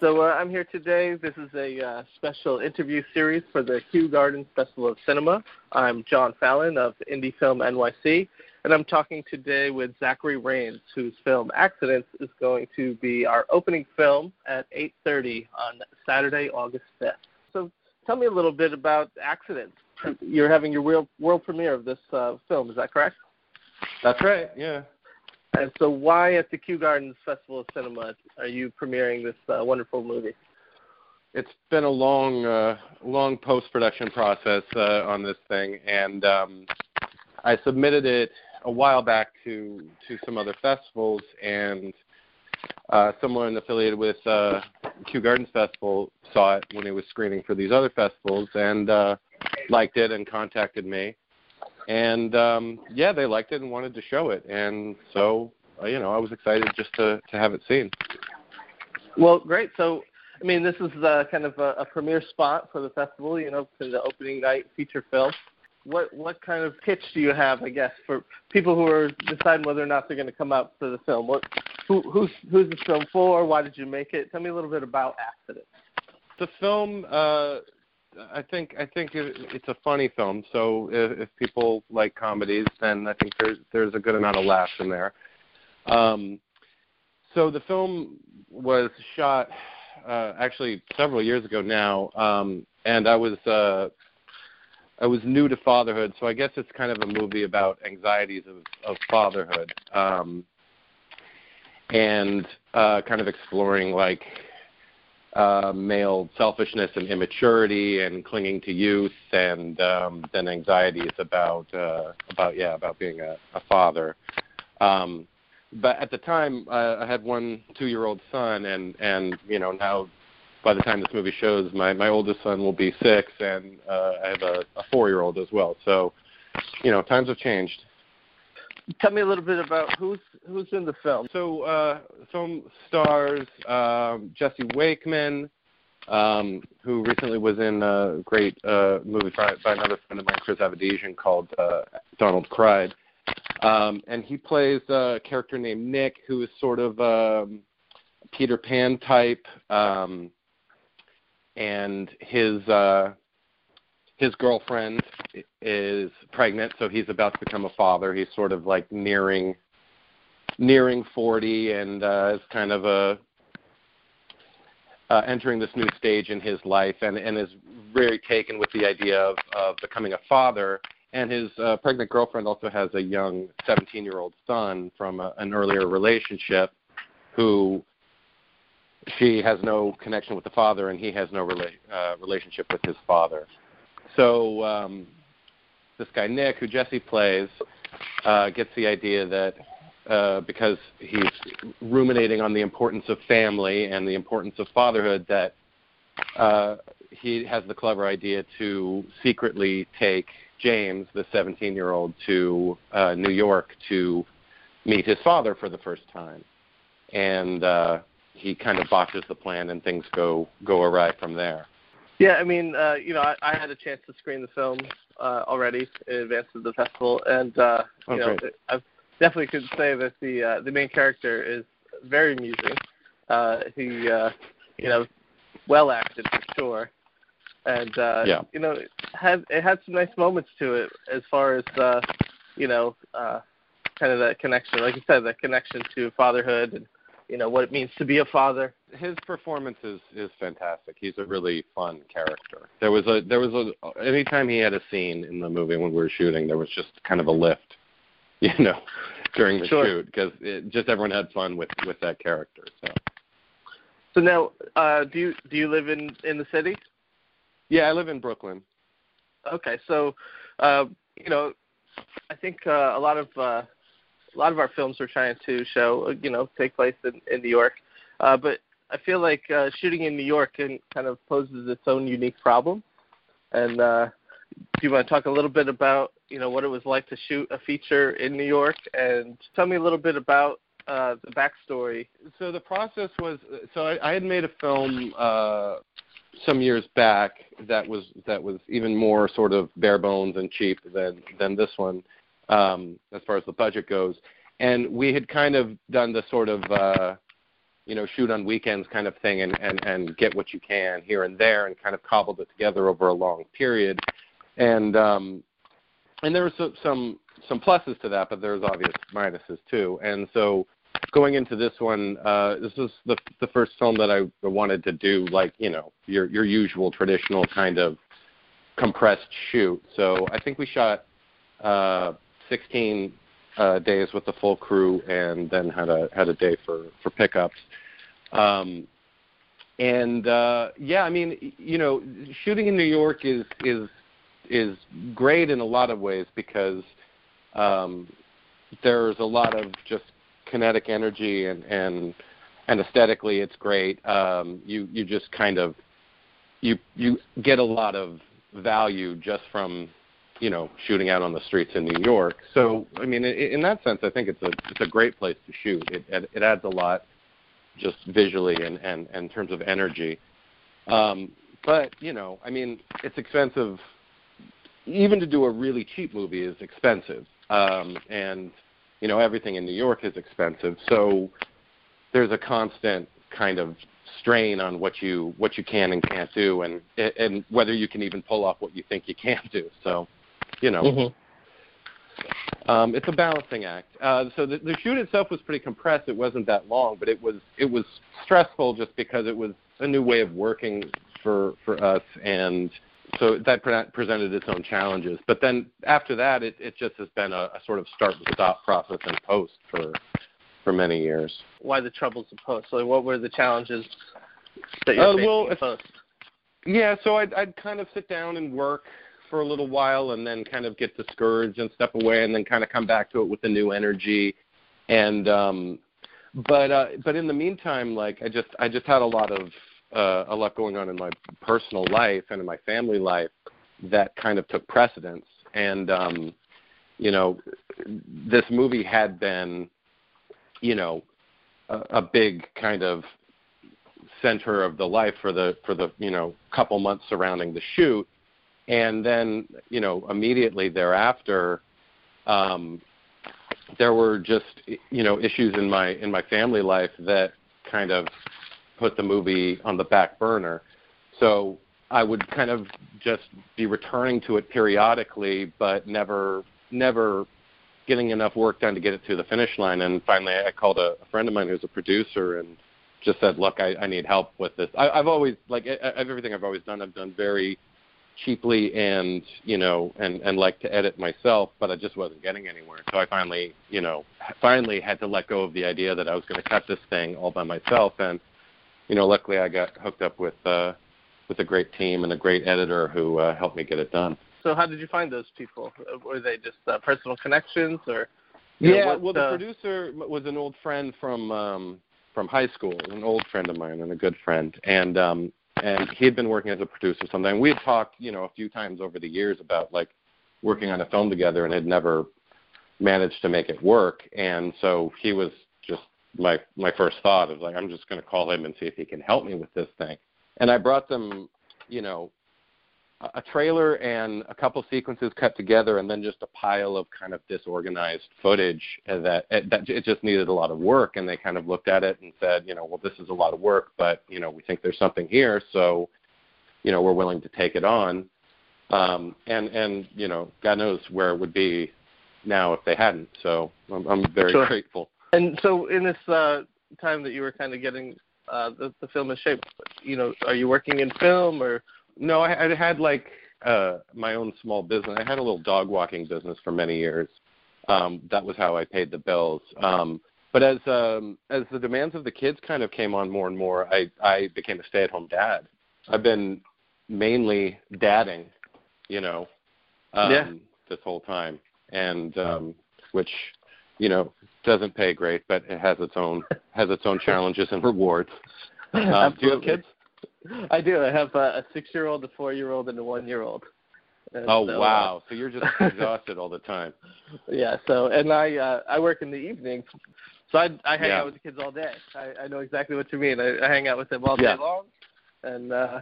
So uh, I'm here today. This is a uh, special interview series for the Kew Gardens Festival of Cinema. I'm John Fallon of Indie Film NYC, and I'm talking today with Zachary Raines, whose film Accidents is going to be our opening film at 8:30 on Saturday, August 5th. So tell me a little bit about Accidents. You're having your world, world premiere of this uh, film. Is that correct? That's right. Yeah. And so, why at the Kew Gardens Festival of Cinema are you premiering this uh, wonderful movie? It's been a long, uh, long post-production process uh, on this thing, and um, I submitted it a while back to to some other festivals, and uh, someone affiliated with uh, Kew Gardens Festival saw it when it was screening for these other festivals, and uh, liked it and contacted me and um, yeah, they liked it and wanted to show it, and so uh, you know I was excited just to to have it seen. Well, great. So I mean, this is uh, kind of a, a premiere spot for the festival. You know, for the opening night feature film. What what kind of pitch do you have, I guess, for people who are deciding whether or not they're going to come out for the film? What who who's who's this film for? Why did you make it? Tell me a little bit about Accident. The film uh, I think I think it, it's a funny film. So if, if people like comedies, then I think there's there's a good amount of laughs in there. Um, so the film was shot uh, actually several years ago now, um, and I was uh, I was new to fatherhood, so I guess it's kind of a movie about anxieties of, of fatherhood, um, and uh, kind of exploring like uh, male selfishness and immaturity and clinging to youth and um, then anxieties about uh, about yeah about being a, a father. Um, but at the time, uh, I had one two-year-old son, and and you know now, by the time this movie shows, my my oldest son will be six, and uh, I have a, a four-year-old as well. So, you know, times have changed. Tell me a little bit about who's who's in the film. So, uh, film stars um, Jesse Wakeman, um, who recently was in a great uh, movie by, by another friend of mine, Kris Avedisian, called uh, Donald Cried. Um, and he plays a character named Nick, who is sort of um, Peter Pan type, um, and his uh, his girlfriend is pregnant, so he's about to become a father. He's sort of like nearing nearing 40 and uh, is kind of a uh, entering this new stage in his life and, and is very taken with the idea of, of becoming a father. And his uh, pregnant girlfriend also has a young 17 year old son from a, an earlier relationship who she has no connection with the father and he has no rela- uh, relationship with his father. So um, this guy Nick, who Jesse plays, uh, gets the idea that uh, because he's ruminating on the importance of family and the importance of fatherhood, that uh, he has the clever idea to secretly take James, the 17-year-old, to uh, New York to meet his father for the first time, and uh, he kind of botches the plan, and things go go awry from there. Yeah, I mean, uh, you know, I, I had a chance to screen the film uh, already in advance of the festival, and uh, you know, I definitely could say that the uh, the main character is very amusing. Uh, he, uh, you know, well acted for sure, and uh, yeah. you know, it had it had some nice moments to it as far as uh, you know, uh, kind of that connection, like you said, that connection to fatherhood and you know what it means to be a father. His performance is is fantastic. He's a really fun character. There was a there was a anytime he had a scene in the movie when we were shooting, there was just kind of a lift, you know, during the sure. shoot because just everyone had fun with with that character. So. So now, uh, do you do you live in in the city? Yeah, I live in Brooklyn. Okay, so uh, you know, I think uh, a lot of uh, a lot of our films are trying to show, uh, you know, take place in, in New York. Uh, but I feel like uh, shooting in New York can, kind of poses its own unique problem. And uh, do you want to talk a little bit about, you know, what it was like to shoot a feature in New York, and tell me a little bit about uh, the backstory. So the process was, so I, I had made a film uh, some years back that was that was even more sort of bare bones and cheap than than this one um, as far as the budget goes. And we had kind of done the sort of, uh, you know, shoot on weekends kind of thing and, and, and get what you can here and there and kind of cobbled it together over a long period. And um and there were some some pluses to that, but there's obvious minuses too. And so going into this one, uh this is the the first film that I wanted to do like, you know, your your usual traditional kind of compressed shoot. So I think we shot uh 16 uh, days with the full crew, and then had a had a day for for pickups. Um, and uh, yeah, I mean, you know, shooting in New York is is is great in a lot of ways because um, there's a lot of just kinetic energy and and and aesthetically it's great. Um, you you just kind of you you get a lot of value just from you know, shooting out on the streets in New York. So, I mean, in that sense, I think it's a it's a great place to shoot. It it adds a lot, just visually and and, and in terms of energy. Um, but you know, I mean, it's expensive. Even to do a really cheap movie is expensive, um, and you know, everything in New York is expensive. So there's a constant kind of strain on what you what you can and can't do, and and whether you can even pull off what you think you can do. So you know. Mm-hmm. Um, it's a balancing act. Uh, so the, the shoot itself was pretty compressed. It wasn't that long, but it was it was stressful just because it was a new way of working for for us, and so that pre- presented its own challenges. But then after that, it, it just has been a, a sort of start and stop process in post for for many years. Why the troubles of post? So what were the challenges that you're uh, facing well, in post? Yeah, so I'd, I'd kind of sit down and work for a little while and then kind of get discouraged and step away and then kind of come back to it with a new energy. And um but uh but in the meantime like i just i just had a lot of uh a lot going on in my personal life and in my family life that kind of took precedence. And um you know this movie had been you know a, a big kind of center of the life for the for the you know couple months surrounding the shoot and then you know immediately thereafter um there were just you know issues in my in my family life that kind of put the movie on the back burner. So i would kind of just be returning to it periodically but never never getting enough work done to get it to the finish line. And finally i called a, a friend of mine who's a producer and just said look i, I need help with this. I, i've always like i everything i've always done i've done very cheaply and you know and and like to edit myself but i just wasn't getting anywhere. So i finally you know finally had to let go of the idea that i was going to cut this thing all by myself. And you know luckily i got hooked up with uh with a great team and a great editor who uh, helped me get it done. So how did you find those people? Were they just uh, personal connections or yeah know, what, well the uh, producer was an old friend from um from high school an old friend of mine and a good friend. And um and he had been working as a producer sometime. We had talked, you know, a few times over the years about like working on a film together and had never managed to make it work. And so he was just my my first thought of like I'm just going to call him and see if he can help me with this thing. And I brought them, you know, a trailer and a couple sequences cut together, and then just a pile of kind of disorganized footage that that it just needed a lot of work. And they kind of looked at it and said, you know, well, this is a lot of work, but you know, we think there's something here, so you know, we're willing to take it on. Um, and and you know, God knows where it would be now if they hadn't. So I'm, I'm very Sure. grateful. And so, in this uh, time that you were kind of getting uh, the, the film in shape, you know, are you working in film or? No, I, I had like uh, my own small business. I had a little dog walking business for many years. Um, that was how I paid the bills. Um, but as um, as the demands of the kids kind of came on more and more, I I became a stay at home dad. I've been mainly dadding, you know, um, Yeah. this whole time, and um, which you know doesn't pay great, but it has its own has its own challenges and rewards. Um, do you have kids? I do. I have a, a six-year-old, a four-year-old, and a one-year-old. And Oh so, uh, wow! So you're just exhausted all the time. yeah. So, and I uh, I work in the evening, so I I hang Yeah. out with the kids all day. I, I know exactly what you mean. I, I hang out with them all Yeah. day long, and uh,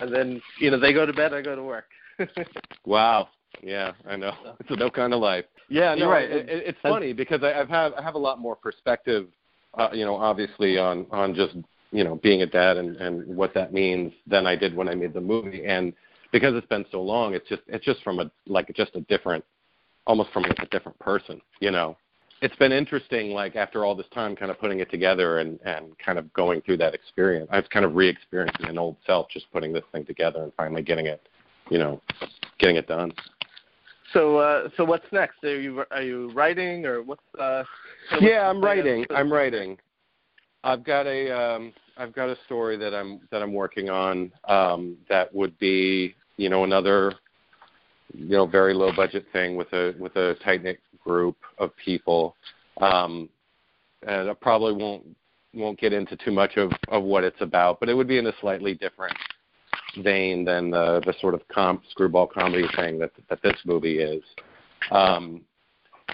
and then you know they go to bed, I go to work. Wow. Yeah, I know. It's a no kind of life. Yeah, no, You're right. It, it, it's funny because I, I've have I have a lot more perspective uh, you know, obviously on on just you know being a dad and and what that means than I did when I made the movie. And because it's been so long, it's just it's just from a like just a different, almost from like a different person, you know. It's been interesting, like after all this time, kind of putting it together and and kind of going through that experience. I've kind of re-experiencing an old self, just putting this thing together and finally getting it, you know, getting it done. So, uh, so what's next? Are you are you writing or what's? Uh, what's yeah, I'm writing. I'm writing. I've got a um, I've got a story that I'm that I'm working on um, that would be you know another you know very low budget thing with a with a tight knit group of people. Um, and I probably won't won't get into too much of of what it's about, but it would be in a slightly different vein than the the sort of comp screwball comedy thing that that this movie is. Um,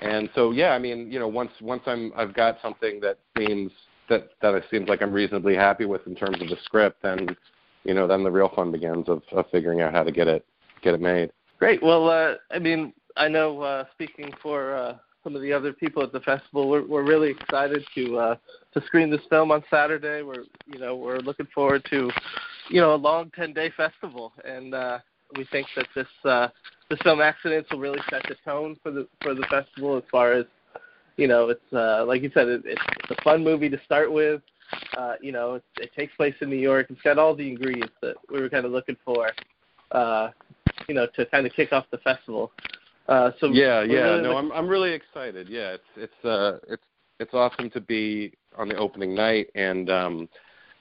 and so yeah, I mean, you know, once once I'm I've got something that seems that that it seems like I'm reasonably happy with in terms of the script, then you know, then the real fun begins of, of figuring out how to get it get it made. Great. Well, uh, I mean, I know uh, speaking for uh, some of the other people at the festival, we're we're really excited to uh, to screen this film on Saturday. We're you know we're looking forward to you know a long ten day festival, and uh, we think that this uh, this film accidents will really set the tone for the for the festival as far as you know it's uh, like you said it, it's, it's a fun movie to start with. Uh, you know, it, it takes place in New York. It's got all the ingredients that we were kind of looking for. Uh, you know, to kind of kick off the festival. Uh, so yeah, yeah, no, I'm I'm really excited. Yeah, it's it's uh it's it's awesome to be on the opening night, and um,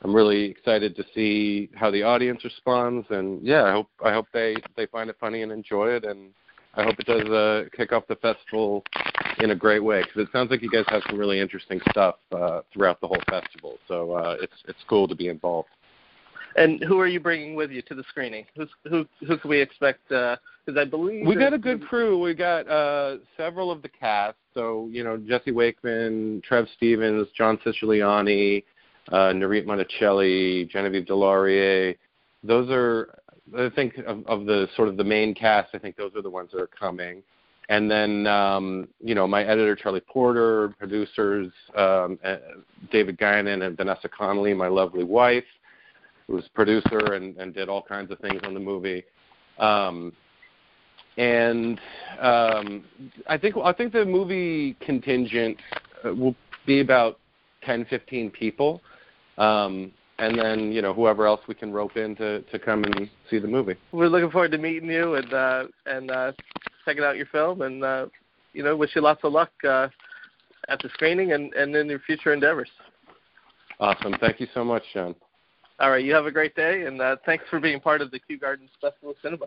I'm really excited to see how the audience responds. And yeah, I hope I hope they they find it funny and enjoy it, and I hope it does uh, kick off the festival in a great way because it sounds like you guys have some really interesting stuff uh, throughout the whole festival. So uh, it's it's cool to be involved. And who are you bringing with you to the screening? Who's, who who can we expect? Because uh, I believe we got a good crew. We got uh, several of the cast. So you know Jesse Wakeman, Trev Stevens, John Siciliani, uh, Nurith Monticelli, Genevieve Delaurier. Those are I think of, of the sort of the main cast. I think those are the ones that are coming. And then um, you know my editor Charlie Porter, producers um, uh, David Guinan and Vanessa Connolly, my lovely wife who was producer and, and did all kinds of things on the movie. Um, and um, I think I think the movie contingent uh, will be about 10, 15 people, um, and then you know whoever else we can rope in to, to come and see the movie. We're looking forward to meeting you and uh, and uh, checking out your film, and uh, you know wish you lots of luck uh, at the screening and, and in your future endeavors. Awesome, thank you so much, Sean. All right. You have a great day, and uh, thanks for being part of the Kew Gardens Festival of Cinema.